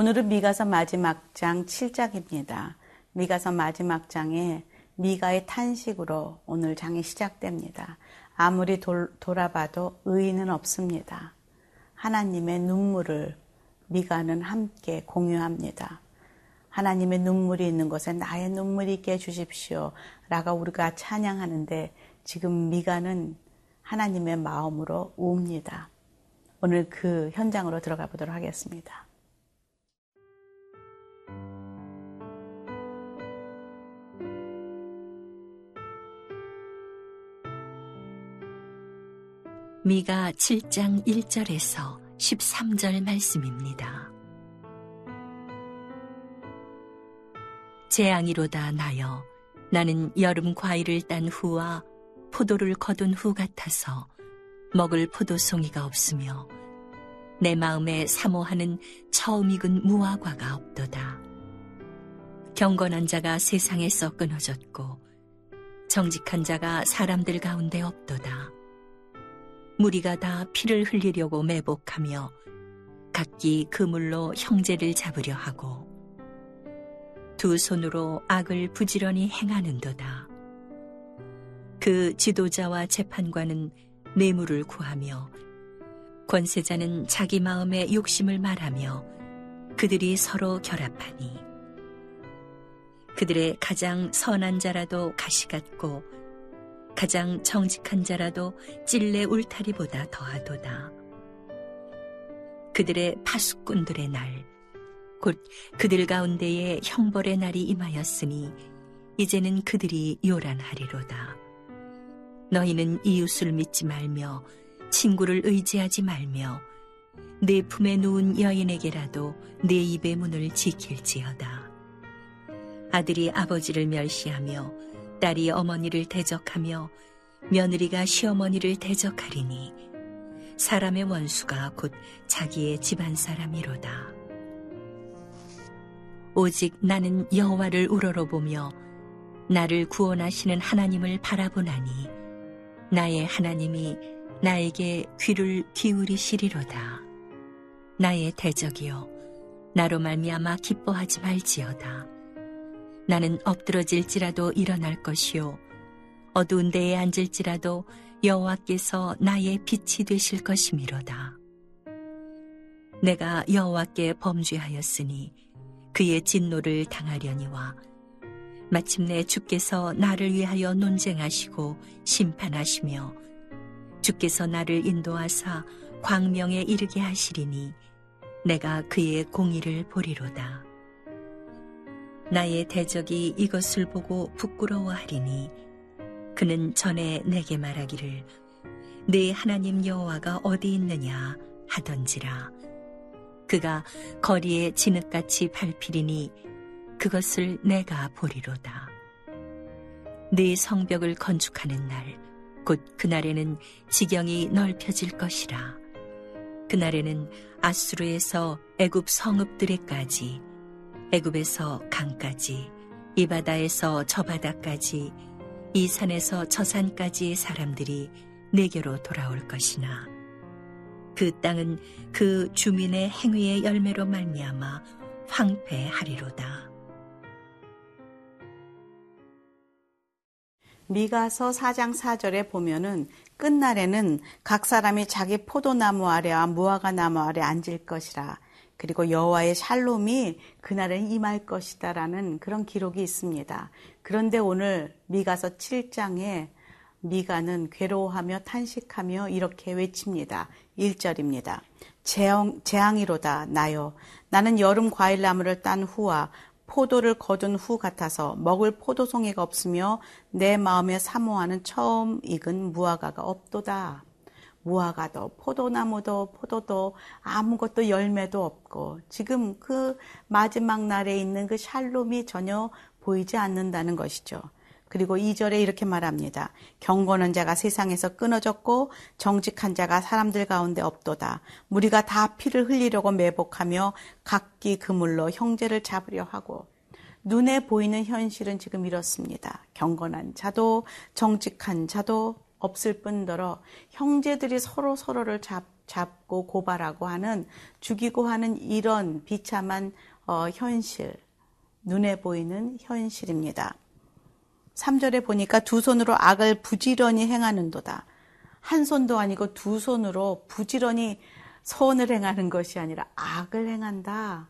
오늘은 미가서 마지막 장 7장입니다. 미가서 마지막 장에 미가의 탄식으로 오늘 장이 시작됩니다. 아무리 돌, 돌아봐도 의인은 없습니다. 하나님의 눈물을 미가는 함께 공유합니다. 하나님의 눈물이 있는 곳에 나의 눈물이 있게 해주십시오. 라고 우리가 찬양하는데 지금 미가는 하나님의 마음으로 웁니다. 오늘 그 현장으로 들어가 보도록 하겠습니다. 미가 7장 1절에서 13절 말씀입니다. 재앙이로다 나여 나는 여름 과일을 딴 후와 포도를 거둔 후 같아서 먹을 포도송이가 없으며 내 마음에 사모하는 처음 익은 무화과가 없도다. 경건한 자가 세상에서 끊어졌고 정직한 자가 사람들 가운데 없도다. 무리가 다 피를 흘리려고 매복하며 각기 그물로 형제를 잡으려 하고 두 손으로 악을 부지런히 행하는도다. 그 지도자와 재판관은 뇌물을 구하며 권세자는 자기 마음의 욕심을 말하며 그들이 서로 결합하니 그들의 가장 선한 자라도 가시 같고 가장 정직한 자라도 찔레 울타리보다 더하도다. 그들의 파수꾼들의 날, 곧 그들 가운데에 형벌의 날이 임하였으니 이제는 그들이 요란하리로다. 너희는 이웃을 믿지 말며 친구를 의지하지 말며 내 품에 누운 여인에게라도 내 입의 문을 지킬지어다. 아들이 아버지를 멸시하며 딸이 어머니를 대적하며 며느리가 시어머니를 대적하리니 사람의 원수가 곧 자기의 집안 사람이로다. 오직 나는 여호와를 우러러보며 나를 구원하시는 하나님을 바라보나니 나의 하나님이 나에게 귀를 기울이시리로다. 나의 대적이여 나로 말미암아 기뻐하지 말지어다. 나는 엎드러질지라도 일어날 것이요 어두운 데에 앉을지라도 여호와께서 나의 빛이 되실 것이미로다. 내가 여호와께 범죄하였으니 그의 진노를 당하려니와 마침내 주께서 나를 위하여 논쟁하시고 심판하시며 주께서 나를 인도하사 광명에 이르게 하시리니 내가 그의 공의를 보리로다. 나의 대적이 이것을 보고 부끄러워하리니 그는 전에 내게 말하기를 내 하나님 여호와가 어디 있느냐 하던지라 그가 거리에 진흙같이 밟히리니 그것을 내가 보리로다. 네 성벽을 건축하는 날, 곧 그날에는 지경이 넓혀질 것이라. 그날에는 아수르에서 애굽 성읍들에까지, 애굽에서 강까지, 이 바다에서 저 바다까지, 이 산에서 저 산까지의 사람들이 내게로 돌아올 것이나, 그 땅은 그 주민의 행위의 열매로 말미암아 황폐하리로다. 미가서 4장 4절에 보면은 끝날에는 각 사람이 자기 포도나무 아래와 무화과 나무 아래 앉을 것이라. 그리고 여호와의 샬롬이 그날은 임할 것이다라는 그런 기록이 있습니다. 그런데 오늘 미가서 7장에 미가는 괴로워하며 탄식하며 이렇게 외칩니다. 1절입니다. 재앙, 재앙이로다 나요. 나는 여름 과일나무를 딴 후와 포도를 거둔 후 같아서 먹을 포도송이가 없으며 내 마음에 사모하는 처음 익은 무화과가 없도다. 무화과도 포도나무도 포도도 아무것도 열매도 없고 지금 그 마지막 날에 있는 그 샬롬이 전혀 보이지 않는다는 것이죠. 그리고 2절에 이렇게 말합니다. 경건한 자가 세상에서 끊어졌고 정직한 자가 사람들 가운데 없도다. 무리가 다 피를 흘리려고 매복하며 각기 그물로 형제를 잡으려 하고 눈에 보이는 현실은 지금 이렇습니다. 경건한 자도 정직한 자도 없을 뿐더러 형제들이 서로 서로를 잡, 잡고 고발하고 하는 죽이고 하는 이런 비참한 어, 현실, 눈에 보이는 현실입니다. 3절에 보니까 두 손으로 악을 부지런히 행하는도다. 한 손도 아니고 두 손으로 부지런히 선을 행하는 것이 아니라 악을 행한다.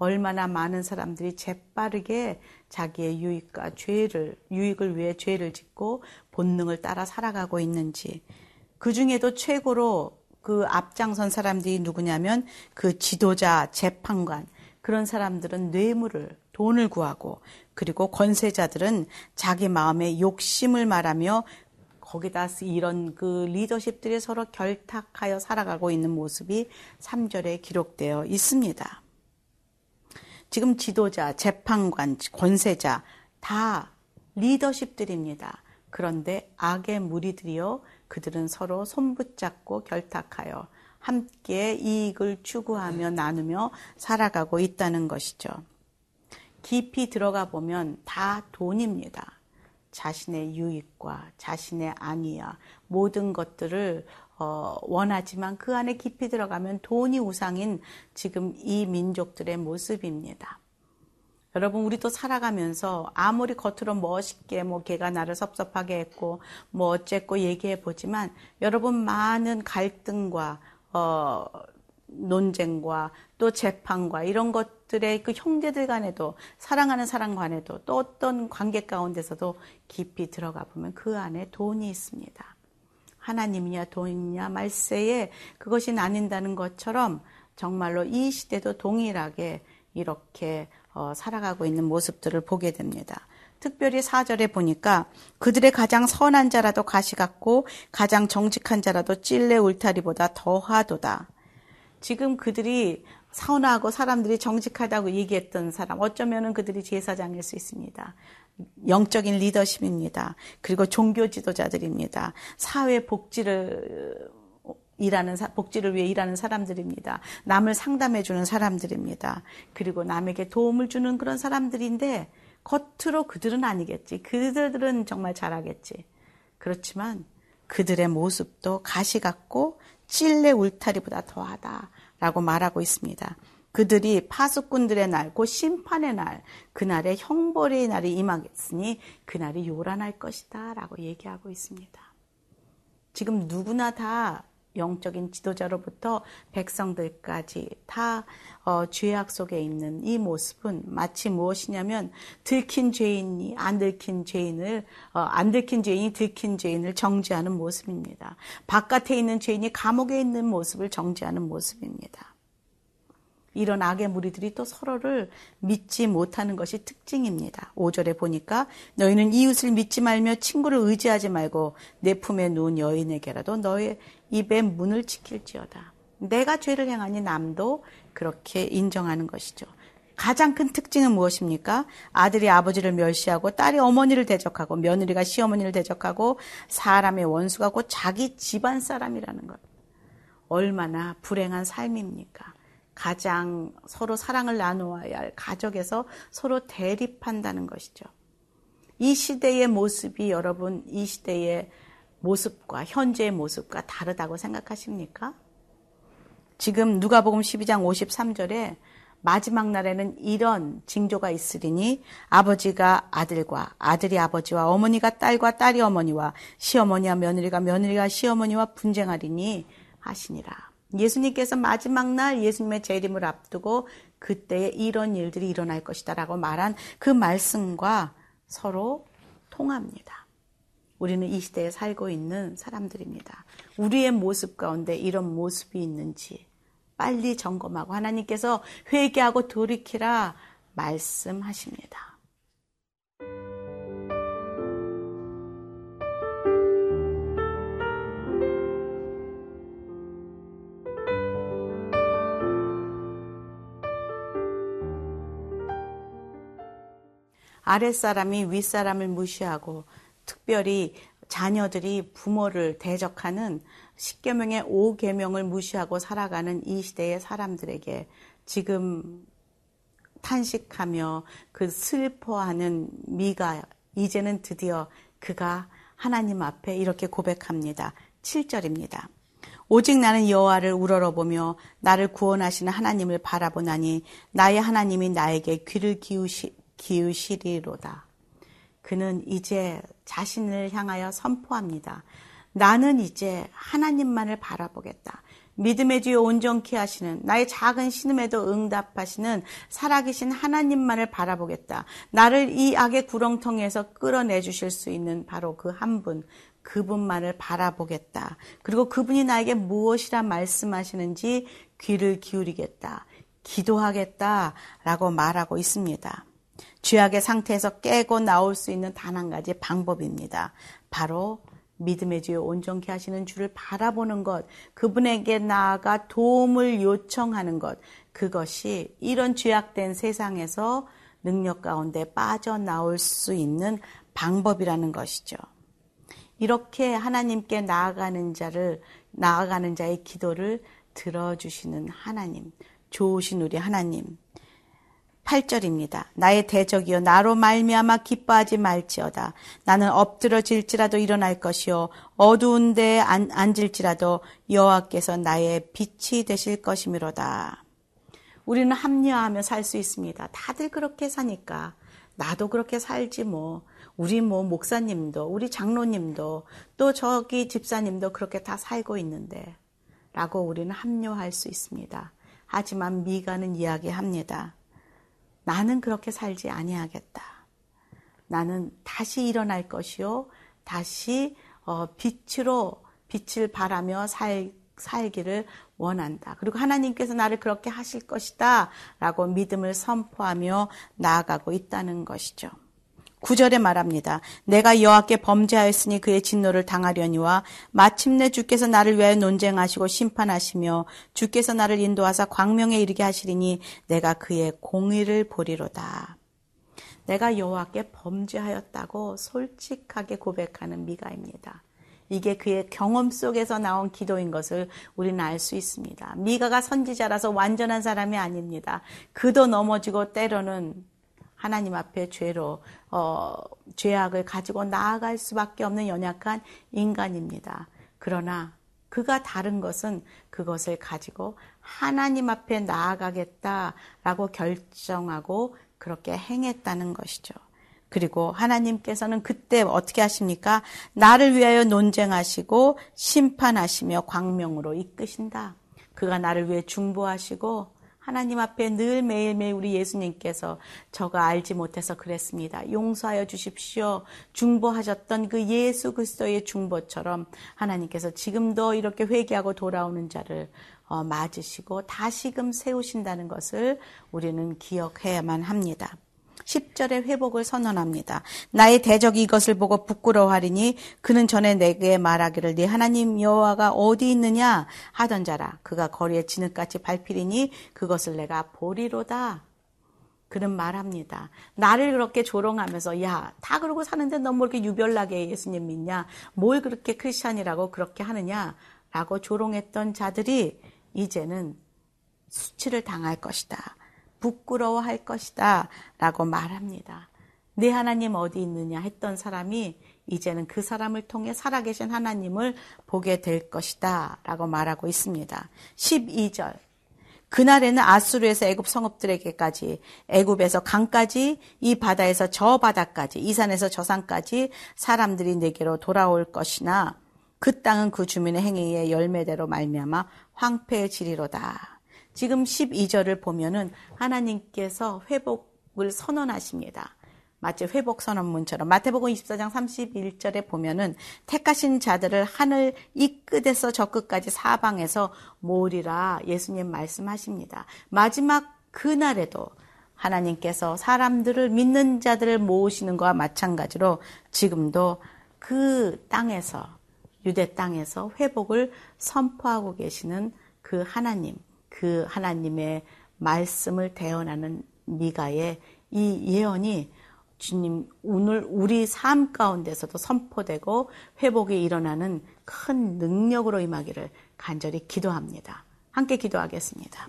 얼마나 많은 사람들이 재빠르게 자기의 유익과 죄를, 유익을 위해 죄를 짓고 본능을 따라 살아가고 있는지. 그 중에도 최고로 그 앞장선 사람들이 누구냐면 그 지도자, 재판관, 그런 사람들은 뇌물을, 돈을 구하고, 그리고 권세자들은 자기 마음의 욕심을 말하며 거기다 이런 그 리더십들이 서로 결탁하여 살아가고 있는 모습이 3절에 기록되어 있습니다. 지금 지도자, 재판관, 권세자 다 리더십들입니다. 그런데 악의 무리들이요, 그들은 서로 손붙잡고 결탁하여 함께 이익을 추구하며 나누며 살아가고 있다는 것이죠. 깊이 들어가 보면 다 돈입니다. 자신의 유익과 자신의 안위와 모든 것들을 어, 원하지만 그 안에 깊이 들어가면 돈이 우상인 지금 이 민족들의 모습입니다. 여러분, 우리도 살아가면서 아무리 겉으로 멋있게 뭐 걔가 나를 섭섭하게 했고 뭐 어쨌고 얘기해 보지만 여러분 많은 갈등과 어, 논쟁과 또 재판과 이런 것들의 그 형제들 간에도 사랑하는 사람 간에도 또 어떤 관계 가운데서도 깊이 들어가 보면 그 안에 돈이 있습니다. 하나님이냐 돈이냐 말세에 그것이 나뉜다는 것처럼 정말로 이 시대도 동일하게 이렇게 어, 살아가고 있는 모습들을 보게 됩니다. 특별히 사절에 보니까 그들의 가장 선한 자라도 가시 같고 가장 정직한 자라도 찔레 울타리보다 더하도다. 지금 그들이 선하고 사람들이 정직하다고 얘기했던 사람, 어쩌면은 그들이 제사장일 수 있습니다. 영적인 리더십입니다. 그리고 종교 지도자들입니다. 사회 복지를 일하는 복지를 위해 일하는 사람들입니다. 남을 상담해 주는 사람들입니다. 그리고 남에게 도움을 주는 그런 사람들인데 겉으로 그들은 아니겠지. 그들은 정말 잘하겠지. 그렇지만 그들의 모습도 가시 같고 찔레 울타리보다 더하다라고 말하고 있습니다. 그들이 파수꾼들의 날, 곧 심판의 날, 그날의 형벌의 날이 임하겠으니 그날이 요란할 것이다 라고 얘기하고 있습니다. 지금 누구나 다 영적인 지도자로부터 백성들까지 다 어, 죄악 속에 있는 이 모습은 마치 무엇이냐면 들킨 죄인이 안 들킨 죄인을 어, 안 들킨 죄인이 들킨 죄인을 정죄하는 모습입니다. 바깥에 있는 죄인이 감옥에 있는 모습을 정죄하는 모습입니다. 이런 악의 무리들이 또 서로를 믿지 못하는 것이 특징입니다. 5절에 보니까 너희는 이웃을 믿지 말며 친구를 의지하지 말고 내 품에 누운 여인에게라도 너의 입의 문을 지킬지어다. 내가 죄를 행하니 남도 그렇게 인정하는 것이죠. 가장 큰 특징은 무엇입니까? 아들이 아버지를 멸시하고 딸이 어머니를 대적하고 며느리가 시어머니를 대적하고 사람의 원수가 곧 자기 집안 사람이라는 것. 얼마나 불행한 삶입니까? 가장 서로 사랑을 나누어야 할 가족에서 서로 대립한다는 것이죠. 이 시대의 모습이 여러분 이 시대의 모습과 현재의 모습과 다르다고 생각하십니까? 지금 누가복음 12장 53절에 마지막 날에는 이런 징조가 있으리니 아버지가 아들과 아들이 아버지와 어머니가 딸과 딸이 어머니와 시어머니와 며느리가 며느리가 시어머니와 분쟁하리니 하시니라. 예수님께서 마지막 날 예수님의 재림을 앞두고 그때에 이런 일들이 일어날 것이다라고 말한 그 말씀과 서로 통합니다. 우리는 이 시대에 살고 있는 사람들입니다. 우리의 모습 가운데 이런 모습이 있는지 빨리 점검하고 하나님께서 회개하고 돌이키라 말씀하십니다. 아랫사람이 윗사람을 무시하고 특별히 자녀들이 부모를 대적하는 십계명의 5계명을 무시하고 살아가는 이 시대의 사람들에게 지금 탄식하며 그 슬퍼하는 미가 이제는 드디어 그가 하나님 앞에 이렇게 고백합니다. 7절입니다. 오직 나는 여호와를 우러러보며 나를 구원하시는 하나님을 바라보나니 나의 하나님이 나에게 귀를 기우시, 기우시리로다. 그는 이제 자신을 향하여 선포합니다. 나는 이제 하나님만을 바라보겠다. 믿음의 주여 온전케 하시는 나의 작은 신음에도 응답하시는 살아계신 하나님만을 바라보겠다. 나를 이 악의 구렁텅이에서 끌어내 주실 수 있는 바로 그 한 분, 그분만을 바라보겠다. 그리고 그분이 나에게 무엇이라 말씀하시는지 귀를 기울이겠다. 기도하겠다. 라고 말하고 있습니다. 죄악의 상태에서 깨고 나올 수 있는 단 한 가지 방법입니다. 바로 믿음의 주여 온전케 하시는 주를 바라보는 것, 그분에게 나아가 도움을 요청하는 것, 그것이 이런 죄악된 세상에서 능력 가운데 빠져나올 수 있는 방법이라는 것이죠. 이렇게 하나님께 나아가는 자를, 나아가는 자의 기도를 들어주시는 하나님, 좋으신 우리 하나님. 8절입니다. 나의 대적이여 나로 말미암아 기뻐하지 말지어다. 나는 엎드러질지라도 일어날 것이요 어두운 데 앉을지라도 여호와께서 나의 빛이 되실 것이미로다. 우리는 합리화하며 살 수 있습니다. 다들 그렇게 사니까 나도 그렇게 살지 뭐. 우리 뭐 목사님도 우리 장로님도 또 저기 집사님도 그렇게 다 살고 있는데 라고 우리는 합리화할 수 있습니다. 하지만 미가는 이야기합니다. 나는 그렇게 살지 아니하겠다. 나는 다시 일어날 것이요. 다시 어, 빛으로 빛을 바라며 살, 살기를 원한다. 그리고 하나님께서 나를 그렇게 하실 것이다. 라고 믿음을 선포하며 나아가고 있다는 것이죠. 구절에 말합니다. 내가 여호와께 범죄하였으니 그의 진노를 당하려니와 마침내 주께서 나를 위하여 논쟁하시고 심판하시며 주께서 나를 인도하사 광명에 이르게 하시리니 내가 그의 공의를 보리로다. 내가 여호와께 범죄하였다고 솔직하게 고백하는 미가입니다. 이게 그의 경험 속에서 나온 기도인 것을 우리는 알 수 있습니다. 미가가 선지자라서 완전한 사람이 아닙니다. 그도 넘어지고 때로는 하나님 앞에 죄로 어, 죄악을 가지고 나아갈 수밖에 없는 연약한 인간입니다. 그러나 그가 다른 것은 그것을 가지고 하나님 앞에 나아가겠다라고 결정하고 그렇게 행했다는 것이죠. 그리고 하나님께서는 그때 어떻게 하십니까? 나를 위하여 논쟁하시고 심판하시며 광명으로 이끄신다. 그가 나를 위해 중보하시고 하나님 앞에 늘 매일매일 우리 예수님께서 저가 알지 못해서 그랬습니다. 용서하여 주십시오. 중보하셨던 그 예수 그리스도의 중보처럼 하나님께서 지금도 이렇게 회개하고 돌아오는 자를 어, 맞으시고 다시금 세우신다는 것을 우리는 기억해야만 합니다. 10절의 회복을 선언합니다. 나의 대적이 이것을 보고 부끄러워하리니 그는 전에 내게 말하기를 네 하나님 여호와가 어디 있느냐 하던 자라 그가 거리에 진흙같이 밟히리니 그것을 내가 보리로다. 그는 말합니다. 나를 그렇게 조롱하면서 야, 다 그러고 사는데 너뭐 이렇게 유별나게 예수님 믿냐? 뭘 그렇게 크리스천이라고 그렇게 하느냐? 라고 조롱했던 자들이 이제는 수치를 당할 것이다. 부끄러워할 것이다. 라고 말합니다. 네 하나님 어디 있느냐 했던 사람이 이제는 그 사람을 통해 살아계신 하나님을 보게 될 것이다. 라고 말하고 있습니다. 12절. 그날에는 아수르에서 애굽 성읍들에게까지 애굽에서 강까지 이 바다에서 저 바다까지 이 산에서 저 산까지 사람들이 내게로 돌아올 것이나 그 땅은 그 주민의 행위의 열매대로 말미암아 황폐해지리로다. 지금 12절을 보면은 하나님께서 회복을 선언하십니다. 마치 회복 선언문처럼 마태복음 24장 31절에 보면은 택하신 자들을 하늘 이 끝에서 저 끝까지 사방에서 모으리라 예수님 말씀하십니다. 마지막 그날에도 하나님께서 사람들을 믿는 자들을 모으시는 것과 마찬가지로 지금도 그 땅에서 유대 땅에서 회복을 선포하고 계시는 그 하나님 그 하나님의 말씀을 대언하는 미가의 이 예언이 주님 오늘 우리 삶 가운데서도 선포되고 회복이 일어나는 큰 능력으로 임하기를 간절히 기도합니다. 함께 기도하겠습니다.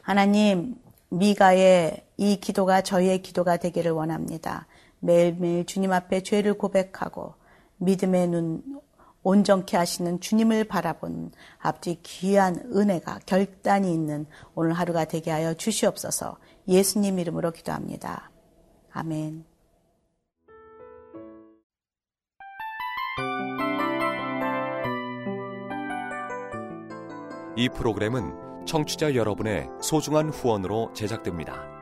하나님 미가의 이 기도가 저희의 기도가 되기를 원합니다. 매일매일 주님 앞에 죄를 고백하고 믿음의 눈 온전케 하시는 주님을 바라본 앞뒤 귀한 은혜가 결단이 있는 오늘 하루가 되게 하여 주시옵소서 예수님 이름으로 기도합니다. 아멘. 이 프로그램은 청취자 여러분의 소중한 후원으로 제작됩니다.